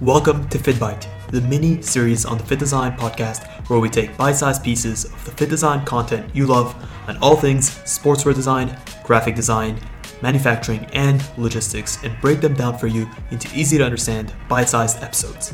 Welcome to FittBite, the mini series on the FittDesign podcast where we take bite sized pieces of the FittDesign content you love on all things sportswear design, graphic design, manufacturing, and logistics and break them down for you into easy to understand bite sized episodes.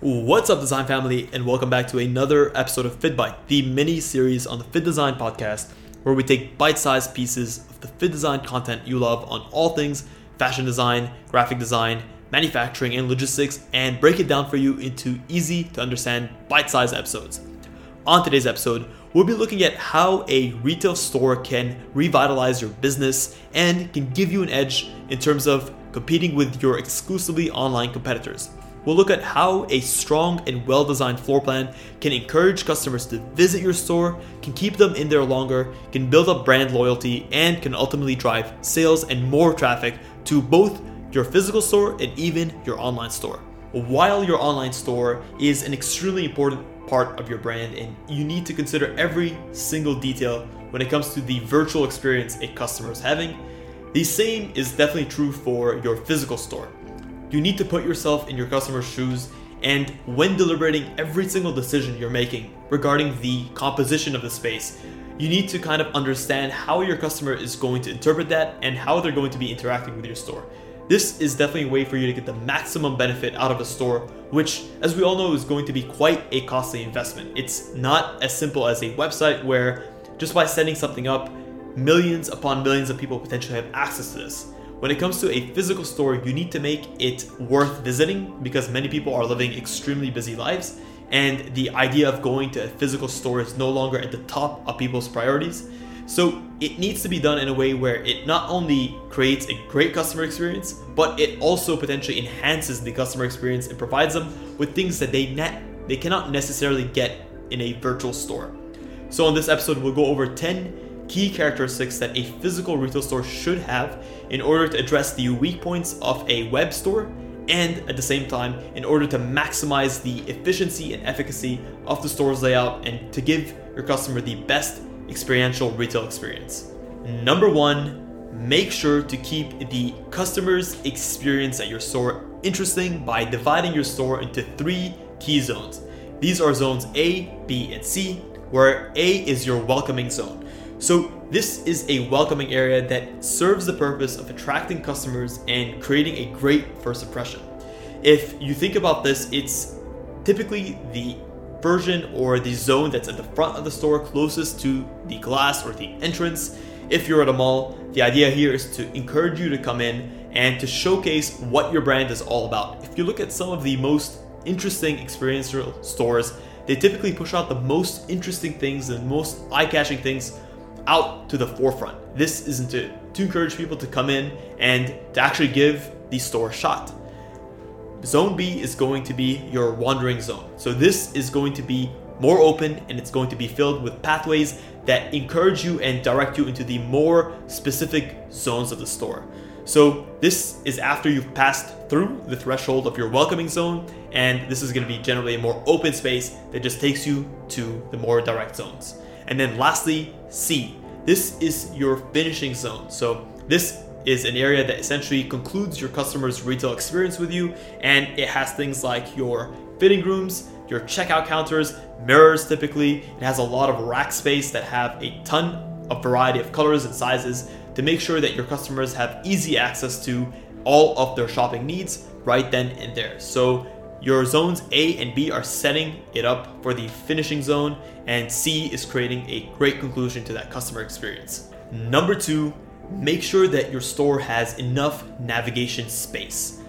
What's up, design family, and welcome back to another episode of FittBite, the mini series on the FittDesign podcast where we take bite sized pieces of the FittDesign content you love on all things fashion design, graphic design, manufacturing, and logistics, and break it down for you into easy to understand bite sized episodes. On today's episode, we'll be looking at how a retail store can revitalize your business and can give you an edge in terms of competing with your exclusively online competitors. We'll look at how a strong and well designed floor plan can encourage customers to visit your store, can keep them in there longer, can build up brand loyalty, and can ultimately drive sales and more traffic to both your physical store and even your online store. While your online store is an extremely important part of your brand, and you need to consider every single detail when it comes to the virtual experience a customer is having, the same is definitely true for your physical store. You need to put yourself in your customer's shoes, and when deliberating every single decision you're making regarding the composition of the space, you need to kind of understand how your customer is going to interpret that and how they're going to be interacting with your store. This is definitely a way for you to get the maximum benefit out of a store, which, as we all know, is going to be quite a costly investment. It's not as simple as a website where just by setting something up, millions upon millions of people potentially have access to this. When it comes to a physical store, you need to make it worth visiting because many people are living extremely busy lives and the idea of going to a physical store is no longer at the top of people's priorities. So it needs to be done in a way where it not only creates a great customer experience, but it also potentially enhances the customer experience and provides them with things that they net they cannot necessarily get in a virtual store. So in this episode, we'll go over 10 key characteristics that a physical retail store should have in order to address the weak points of a web store and at the same time in order to maximize the efficiency and efficacy of the store's layout and to give your customer the best experiential retail experience. Number one, make sure to keep the customer's experience at your store interesting by dividing your store into three key zones. These are zones A, B, and C, where A is your welcoming zone. So, this is a welcoming area that serves the purpose of attracting customers and creating a great first impression. If you think about this, it's typically the version or the zone that's at the front of the store closest to the glass or the entrance. If you're at a mall, the idea here is to encourage you to come in and to showcase what your brand is all about. If you look at some of the most interesting experiential stores, they typically push out the most interesting things and most eye catching things out to the forefront. This isn't to, to encourage people to come in and to actually give the store a shot. Zone B is going to be your wandering zone. So this is going to be more open and it's going to be filled with pathways that encourage you and direct you into the more specific zones of the store. So this is after you've passed through the threshold of your welcoming zone and this is going to be generally a more open space that just takes you to the more direct zones. And then lastly, C. This is your finishing zone. So this is an area that essentially concludes your customer's retail experience with you, and it has things like your fitting rooms, your checkout counters, mirrors typically. It has a lot of rack space that have a ton of variety of colors and sizes to make sure that your customers have easy access to all of their shopping needs right then and there. So your zones A and B are setting it up for the finishing zone, and C is creating a great conclusion to that customer experience. Number two, make sure that your store has enough navigation space.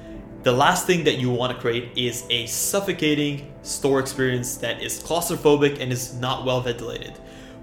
The last thing that you want to create is a suffocating store experience that is claustrophobic and is not well ventilated.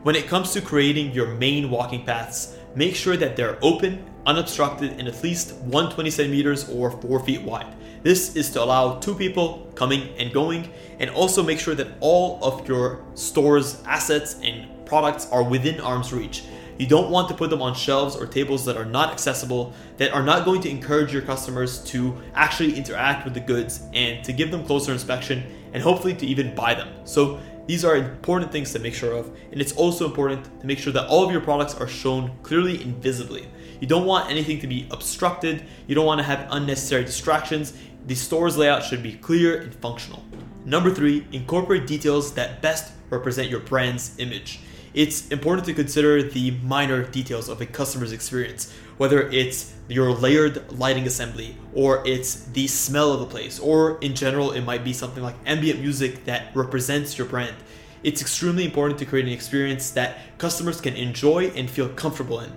When it comes to creating your main walking paths, make sure that they're open, unobstructed, and at least 120 centimeters or 4 feet wide. This is to allow two people coming and going, and also make sure that all of your store's assets and products are within arm's reach. You don't want to put them on shelves or tables that are not accessible, that are not going to encourage your customers to actually interact with the goods and to give them closer inspection and hopefully to even buy them. So these are important things to make sure of, and it's also important to make sure that all of your products are shown clearly and visibly. You don't want anything to be obstructed, you don't want to have unnecessary distractions. The store's layout should be clear and functional. Number three, incorporate details that best represent your brand's image. It's important to consider the minor details of a customer's experience, whether it's your layered lighting assembly, or it's the smell of the place, or in general, it might be something like ambient music that represents your brand. It's extremely important to create an experience that customers can enjoy and feel comfortable in.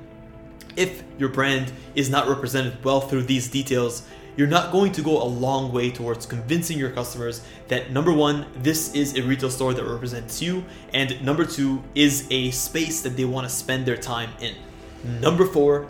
If your brand is not represented well through these details, you're not going to go a long way towards convincing your customers that number one, this is a retail store that represents you, and number two, is a space that they want to spend their time in. Number four,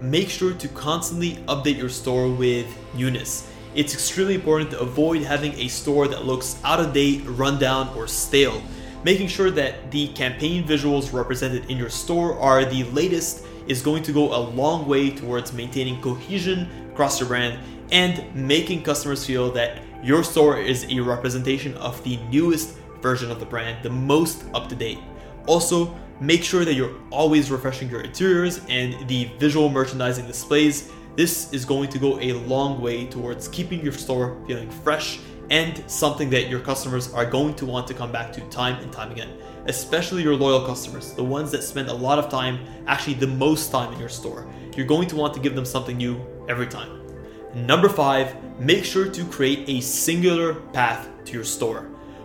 make sure to constantly update your store with newness. It's extremely important to avoid having a store that looks out of date, rundown, or stale. Making sure that the campaign visuals represented in your store are the latest is going to go a long way towards maintaining cohesion across your brand and making customers feel that your store is a representation of the newest version of the brand, the most up to date. Also, make sure that you're always refreshing your interiors and the visual merchandising displays. This is going to go a long way towards keeping your store feeling fresh and something that your customers are going to want to come back to time and time again, especially your loyal customers, the ones that spend a lot of time, actually the most time in your store. You're going to want to give them something new every time. Number five, make sure to create a singular path to your store.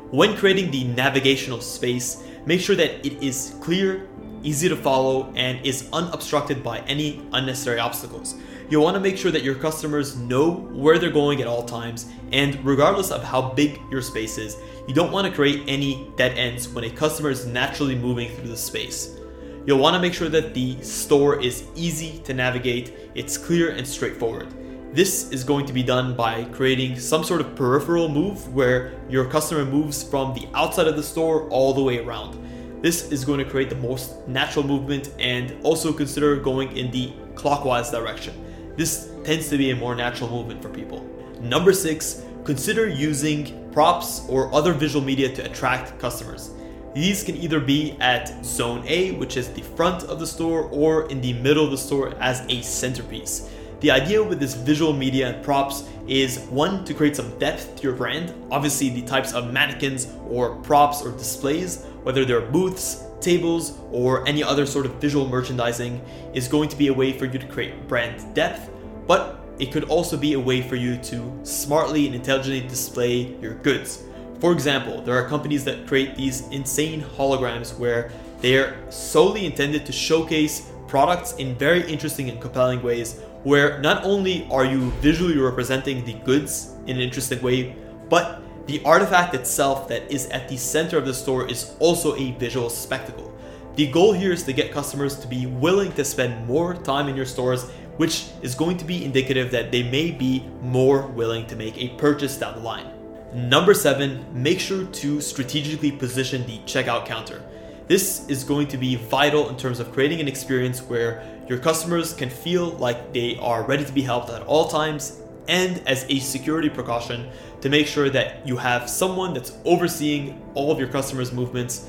When creating the navigational space, make sure that it is clear, easy to follow, and is unobstructed by any unnecessary obstacles. You'll want to make sure that your customers know where they're going at all times, and regardless of how big your space is, you don't want to create any dead ends when a customer is naturally moving through the space. You'll want to make sure that the store is easy to navigate, it's clear and straightforward. This is going to be done by creating some sort of peripheral move where your customer moves from the outside of the store all the way around. This is going to create the most natural movement and also consider going in the clockwise direction. This tends to be a more natural movement for people. Number six, consider using props or other visual media to attract customers. These can either be at zone A, which is the front of the store, or in the middle of the store as a centerpiece. The idea with this visual media and props is one, to create some depth to your brand. Obviously, the types of mannequins or props or displays, whether they're booths, tables, or any other sort of visual merchandising, is going to be a way for you to create brand depth, but it could also be a way for you to smartly and intelligently display your goods. For example, there are companies that create these insane holograms where they are solely intended to showcase products in very interesting and compelling ways where not only are you visually representing the goods in an interesting way, but the artifact itself that is at the center of the store is also a visual spectacle. The goal here is to get customers to be willing to spend more time in your stores, which is going to be indicative that they may be more willing to make a purchase down the line. Number seven, make sure to strategically position the checkout counter. This is going to be vital in terms of creating an experience where your customers can feel like they are ready to be helped at all times and as a security precaution to make sure that you have someone that's overseeing all of your customers' movements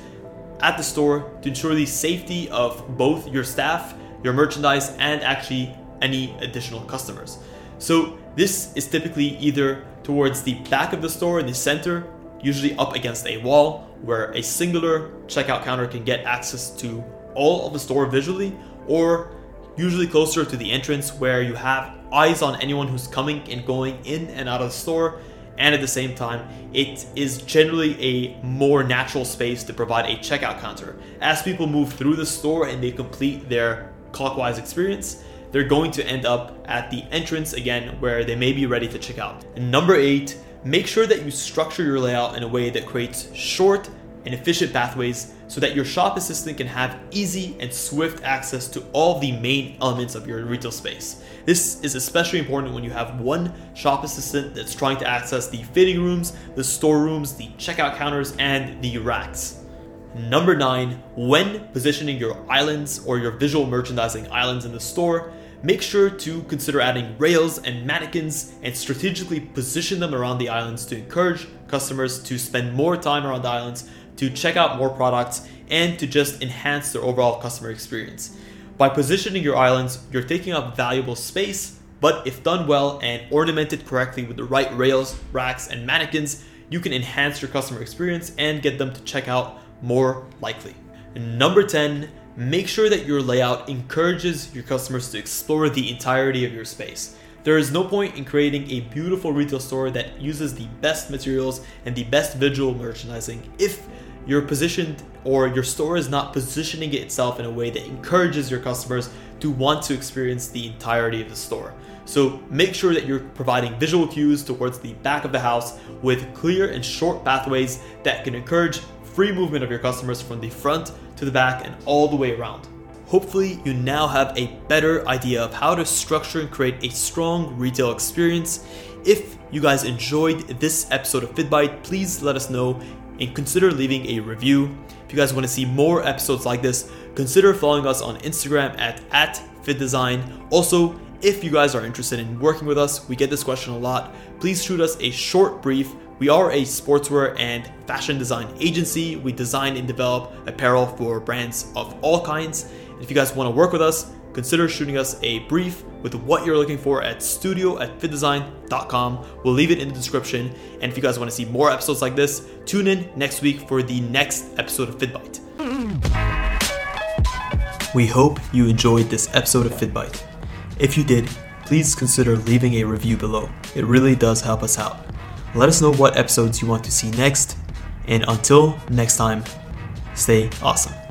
at the store to ensure the safety of both your staff, your merchandise, and actually any additional customers. So, this is typically either towards the back of the store in the center, usually up against a wall, where a singular checkout counter can get access to all of the store visually, or usually closer to the entrance where you have eyes on anyone who's coming and going in and out of the store. And at the same time, it is generally a more natural space to provide a checkout counter. As people move through the store and they complete their clockwise experience, they're going to end up at the entrance again where they may be ready to check out. And number eight, make sure that you structure your layout in a way that creates short and efficient pathways so that your shop assistant can have easy and swift access to all the main elements of your retail space. This is especially important when you have one shop assistant that's trying to access the fitting rooms, the storerooms, the checkout counters, and the racks. Number nine, when positioning your islands or your visual merchandising islands in the store, make sure to consider adding rails and mannequins and strategically position them around the islands to encourage customers to spend more time around the islands to check out more products and to just enhance their overall customer experience. By positioning your islands, you're taking up valuable space, but if done well and ornamented correctly with the right rails, racks, and mannequins, you can enhance your customer experience and get them to check out more likely. Number 10, make sure that your layout encourages your customers to explore the entirety of your space. There is no point in creating a beautiful retail store that uses the best materials and the best visual merchandising if you're positioned or your store is not positioning itself in a way that encourages your customers to want to experience the entirety of the store. So make sure that you're providing visual cues towards the back of the house with clear and short pathways that can encourage free movement of your customers from the front to the back and all the way around. Hopefully, you now have a better idea of how to structure and create a strong retail experience. If you guys enjoyed this episode of FittBite, please let us know and consider leaving a review. If you guys want to see more episodes like this, consider following us on Instagram at, at FittDesign. Also, if you guys are interested in working with us, we get this question a lot. Please shoot us a short brief. We are a sportswear and fashion design agency. We design and develop apparel for brands of all kinds. If you guys want to work with us, consider shooting us a brief with what you're looking for at studio at fittdesign.com. We'll leave it in the description. And if you guys want to see more episodes like this, tune in next week for the next episode of FittBite. We hope you enjoyed this episode of FittBite. If you did, please consider leaving a review below. It really does help us out. Let us know what episodes you want to see next. And until next time, stay awesome.